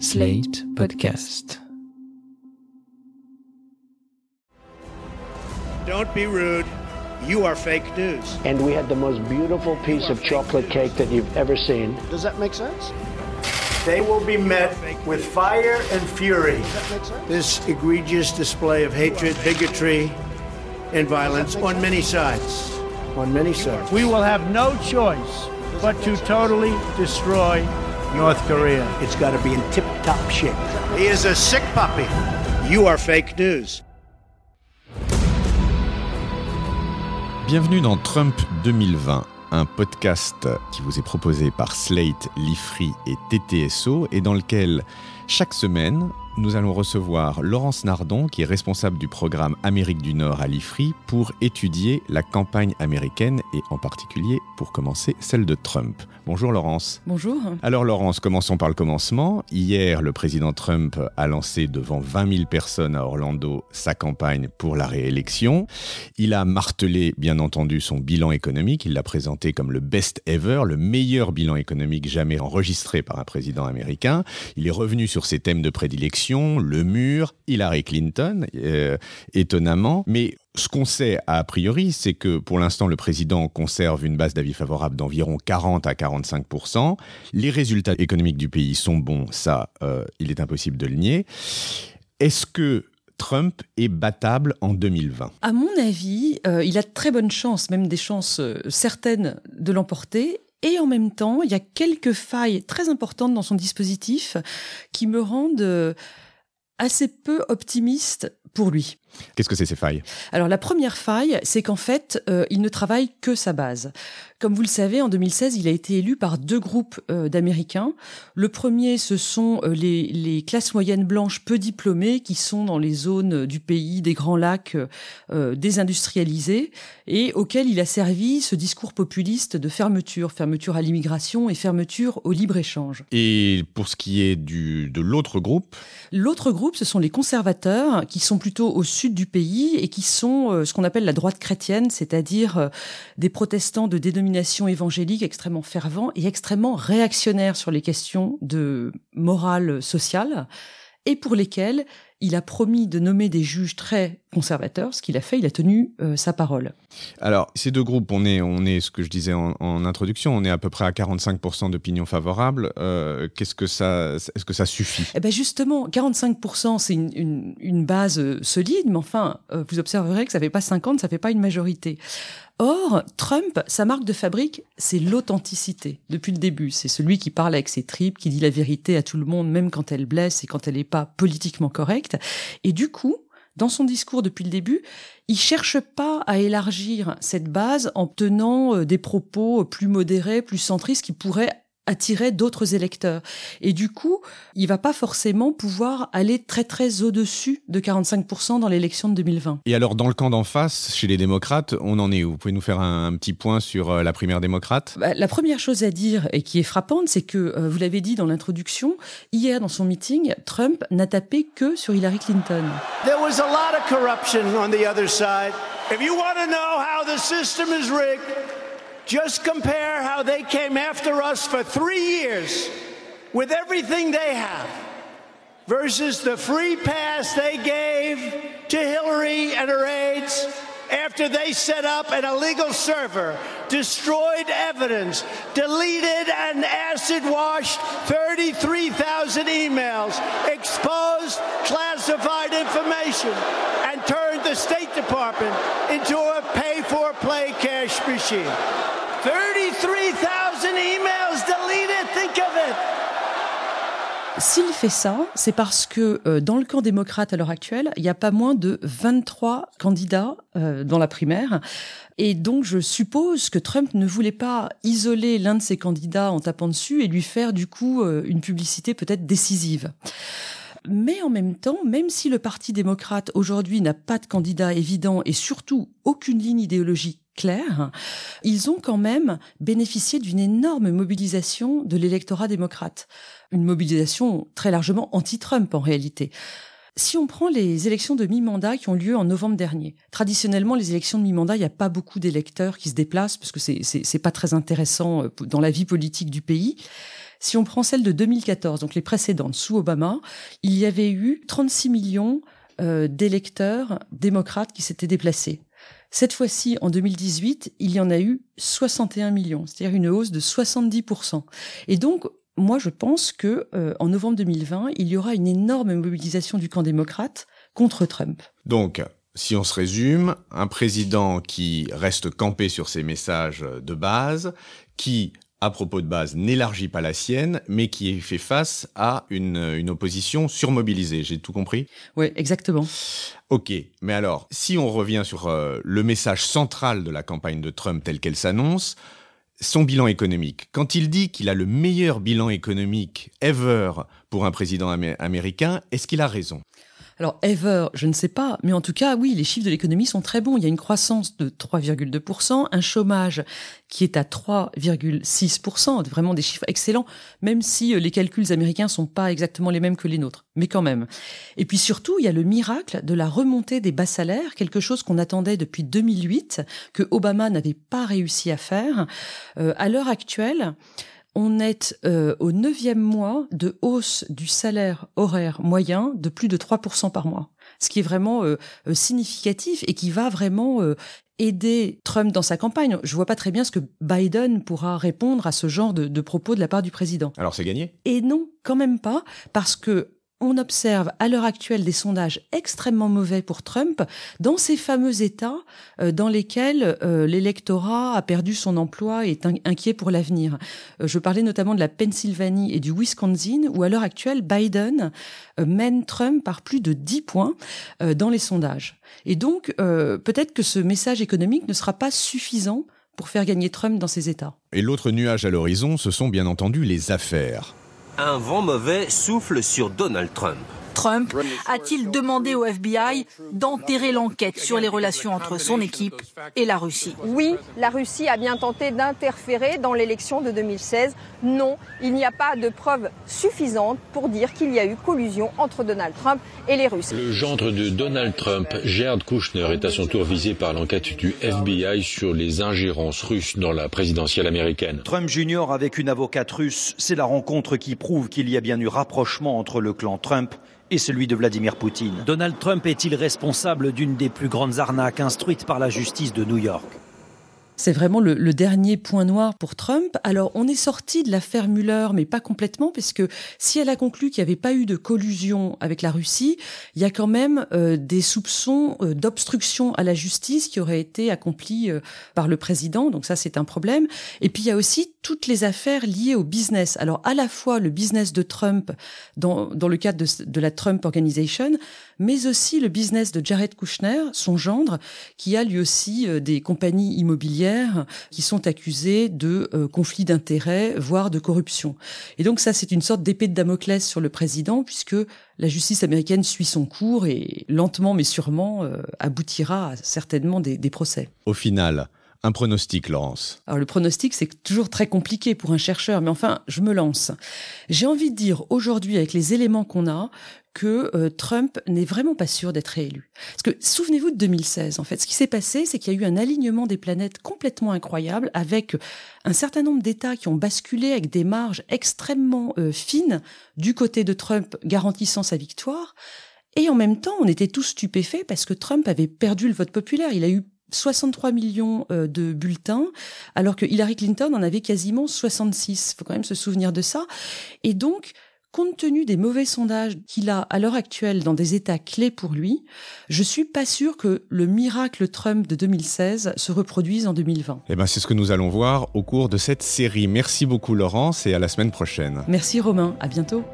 Slate Podcast. Don't be rude. You are fake news. and we had the most beautiful piece of chocolate cake that you've ever seen. Does that make sense? They will be met with fire and fury. This egregious display of hatred, bigotry, and violence on many sides. On many sides. We will have no choice but to totally destroy North Korea. It's got to be in tip top shape. He is a sick puppy. You are fake news. Bienvenue dans Trump 2020, un podcast qui vous est proposé par Slate, Lifree et TTSO et dans lequel chaque semaine nous allons recevoir Laurence Nardon qui est responsable du programme Amérique du Nord à l'IFRI pour étudier la campagne américaine et en particulier pour commencer celle de Trump. Bonjour Laurence. Bonjour. Alors Laurence, commençons par le commencement. Hier, le président Trump a lancé devant 20 000 personnes à Orlando sa campagne pour la réélection. Il a martelé, bien entendu, son bilan économique. Il l'a présenté comme le best ever, le meilleur bilan économique jamais enregistré par un président américain. Il est revenu sur ses thèmes de prédilection, le mur, Hillary Clinton, euh, étonnamment. Mais ce qu'on sait a priori, c'est que pour l'instant, le président conserve une base d'avis favorable d'environ 40 à 45% Les résultats économiques du pays sont bons, ça, euh, il est impossible de le nier. Est-ce que Trump est battable en 2020 À mon avis, euh, il a de très bonnes chances, même des chances euh, certaines de l'emporter. Et en même temps, il y a quelques failles très importantes dans son dispositif qui me rendent assez peu optimiste pour lui. Qu'est-ce que c'est ces failles? Alors la première faille, c'est qu'en fait, euh, il ne travaille que sa base. Comme vous le savez, en 2016, il a été élu par deux groupes euh, d'Américains. Le premier, ce sont euh, les, les classes moyennes blanches peu diplômées qui sont dans les zones du pays des Grands Lacs désindustrialisées et auxquelles il a servi ce discours populiste de fermeture, fermeture à l'immigration et fermeture au libre-échange. Et pour ce qui est du, de l'autre groupe, L'autre groupe, ce sont les conservateurs qui sont plutôt au sud du pays et qui sont euh, ce qu'on appelle la droite chrétienne, c'est-à-dire euh, des protestants de dénomination évangélique extrêmement fervents et extrêmement réactionnaires sur les questions de morale sociale et pour lesquels il a promis de nommer des juges très conservateurs. Ce qu'il a fait, il a tenu euh, sa parole. Alors, ces deux groupes, on est, on est ce que je disais en, en introduction, on est à peu près à 45% d'opinion favorable. Euh, Qu'est-ce que ça, est-ce que ça suffit? Eh ben justement, 45%, c'est une, une, une base euh, solide, mais enfin, euh, vous observerez que ça fait pas 50, ça fait pas une majorité. Or, Trump, sa marque de fabrique, c'est l'authenticité. Depuis le début, c'est celui qui parle avec ses tripes, qui dit la vérité à tout le monde, même quand elle blesse et quand elle n'est pas politiquement correcte. Et du coup, dans son discours depuis le début, il cherche pas à élargir cette base en tenant euh, des propos plus modérés, plus centristes qui pourraient attirer d'autres électeurs. Et du coup, il va pas forcément pouvoir aller très très au-dessus de 45% dans l'élection de 2020. Et alors, dans le camp d'en face, chez les démocrates, on en est où? Vous pouvez nous faire un, un petit point sur euh, la primaire démocrate? Bah, La première chose à dire et qui est frappante, c'est que, euh, vous l'avez dit dans l'introduction, hier dans son meeting, Trump n'a tapé que sur Hillary Clinton. There was a lot of corruption on the other side. If you want to know how the system is rigged, just compare how they came after us for three years with everything they have versus the free pass they gave to Hillary and her aides after they set up an illegal server, destroyed evidence, deleted and acid washed 33,000 emails, exposed classified information, and turned the State Department into a pay for play cash machine. 33,000 emails deleted, think of it. S'il fait ça, c'est parce que euh, dans le camp démocrate à l'heure actuelle, il n'y a pas moins de 23 candidats euh, dans la primaire. Et donc, je suppose que Trump ne voulait pas isoler l'un de ses candidats en tapant dessus et lui faire du coup euh, une publicité peut-être décisive. Mais en même temps, même si le Parti démocrate aujourd'hui n'a pas de candidat évident et surtout aucune ligne idéologique claire, ils ont quand même bénéficié d'une énorme mobilisation de l'électorat démocrate. Une mobilisation très largement anti-Trump en réalité. Si on prend les élections de mi-mandat qui ont lieu en novembre dernier, traditionnellement, les élections de mi-mandat, il n'y a pas beaucoup d'électeurs qui se déplacent parce que c'est, c'est, c'est pas très intéressant euh, dans la vie politique du pays. Si on prend celle de 2014, donc les précédentes sous Obama, il y avait eu 36 millions euh, d'électeurs démocrates qui s'étaient déplacés. Cette fois-ci, en 2018, il y en a eu 61 millions, c'est-à-dire une hausse de 70%. Et donc, moi, je pense que euh, en novembre 2020, il y aura une énorme mobilisation du camp démocrate contre Trump. Donc, si on se résume, un président qui reste campé sur ses messages de base, qui à propos de base, n'élargit pas la sienne, mais qui fait face à une, une opposition surmobilisée. J'ai tout compris? Oui, exactement. Ok, mais alors, si on revient sur euh, le message central de la campagne de Trump telle qu'elle s'annonce, son bilan économique. Quand il dit qu'il a le meilleur bilan économique ever pour un président américain, est-ce qu'il a raison? Alors, ever, je ne sais pas, mais en tout cas, oui, les chiffres de l'économie sont très bons. Il y a une croissance de 3,2%, un chômage qui est à 3,6%, vraiment des chiffres excellents, même si euh, les calculs américains sont pas exactement les mêmes que les nôtres, mais quand même. Et puis surtout, il y a le miracle de la remontée des bas salaires, quelque chose qu'on attendait depuis 2008, que Obama n'avait pas réussi à faire. Euh, à l'heure actuelle, on est euh, au neuvième mois de hausse du salaire horaire moyen de plus de 3% par mois, ce qui est vraiment euh, euh, significatif et qui va vraiment aider Trump dans sa campagne. Je vois pas très bien ce que Biden pourra répondre à ce genre de, de propos de la part du président. Alors c'est gagné? Et non, quand même pas, parce que on observe à l'heure actuelle des sondages extrêmement mauvais pour Trump dans ces fameux États euh, dans lesquels euh, l'électorat a perdu son emploi et est inquiet pour l'avenir. Euh, je parlais notamment de la Pennsylvanie et du Wisconsin où à l'heure actuelle Biden mène Trump par plus de 10 points dans les sondages. Et donc peut-être que ce message économique ne sera pas suffisant pour faire gagner Trump dans ces États. Et l'autre nuage à l'horizon, ce sont bien entendu les affaires un vent mauvais souffle sur Donald Trump. Trump a-t-il demandé au FBI d'enterrer l'enquête sur les relations entre son équipe et la Russie? Oui, la Russie a bien tenté d'interférer dans l'élection de 2016. Non, il n'y a pas de preuves suffisantes pour dire qu'il y a eu collusion entre Donald Trump et les Russes. Le gendre de Donald Trump, Jared Kushner, est à son tour visé par l'enquête du FBI sur les ingérences russes dans la présidentielle américaine. Trump Jr. avec une avocate russe, c'est la rencontre qui prouve qu'il y a bien eu rapprochement entre le clan Trump et celui de Vladimir Poutine. Donald Trump est-il responsable d'une des plus grandes arnaques instruites par la justice de New York? C'est vraiment le, dernier point noir pour Trump. Alors, on est sorti de l'affaire Mueller, mais pas complètement, parce que si elle a conclu qu'il n'y avait pas eu de collusion avec la Russie, il y a quand même euh, des soupçons euh, d'obstruction à la justice qui auraient été accomplis euh, par le président. Donc ça, c'est un problème. Et puis, il y a aussi toutes les affaires liées au business. Alors, à la fois le business de Trump dans, le cadre de, la Trump Organization, mais aussi le business de Jared Kushner, son gendre, qui a lui aussi des compagnies immobilières qui sont accusées de euh, conflits d'intérêts, voire de corruption. Et donc ça, c'est une sorte d'épée de Damoclès sur le président, puisque la justice américaine suit son cours et lentement mais sûrement euh, aboutira certainement des, des procès. Au final, un pronostic, Laurence Alors le pronostic, c'est toujours très compliqué pour un chercheur, mais enfin, je me lance. J'ai envie de dire aujourd'hui, avec les éléments qu'on a, que euh, Trump n'est vraiment pas sûr d'être réélu. Parce que souvenez-vous de 2016, en fait, ce qui s'est passé, c'est qu'il y a eu un alignement des planètes complètement incroyable, avec un certain nombre d'États qui ont basculé avec des marges extrêmement euh, fines du côté de Trump, garantissant sa victoire. Et en même temps, on était tous stupéfaits parce que Trump avait perdu le vote populaire. Il a eu 63 millions euh, de bulletins, alors que Hillary Clinton en avait quasiment 66. Il faut quand même se souvenir de ça. Et donc, compte tenu des mauvais sondages qu'il a à l'heure actuelle dans des États clés pour lui, je suis pas sûr que le miracle Trump de 2016 se reproduise en 2020. Eh ben, c'est ce que nous allons voir au cours de cette série. Merci beaucoup, Laurence, et à la semaine prochaine. Merci, Romain. À bientôt.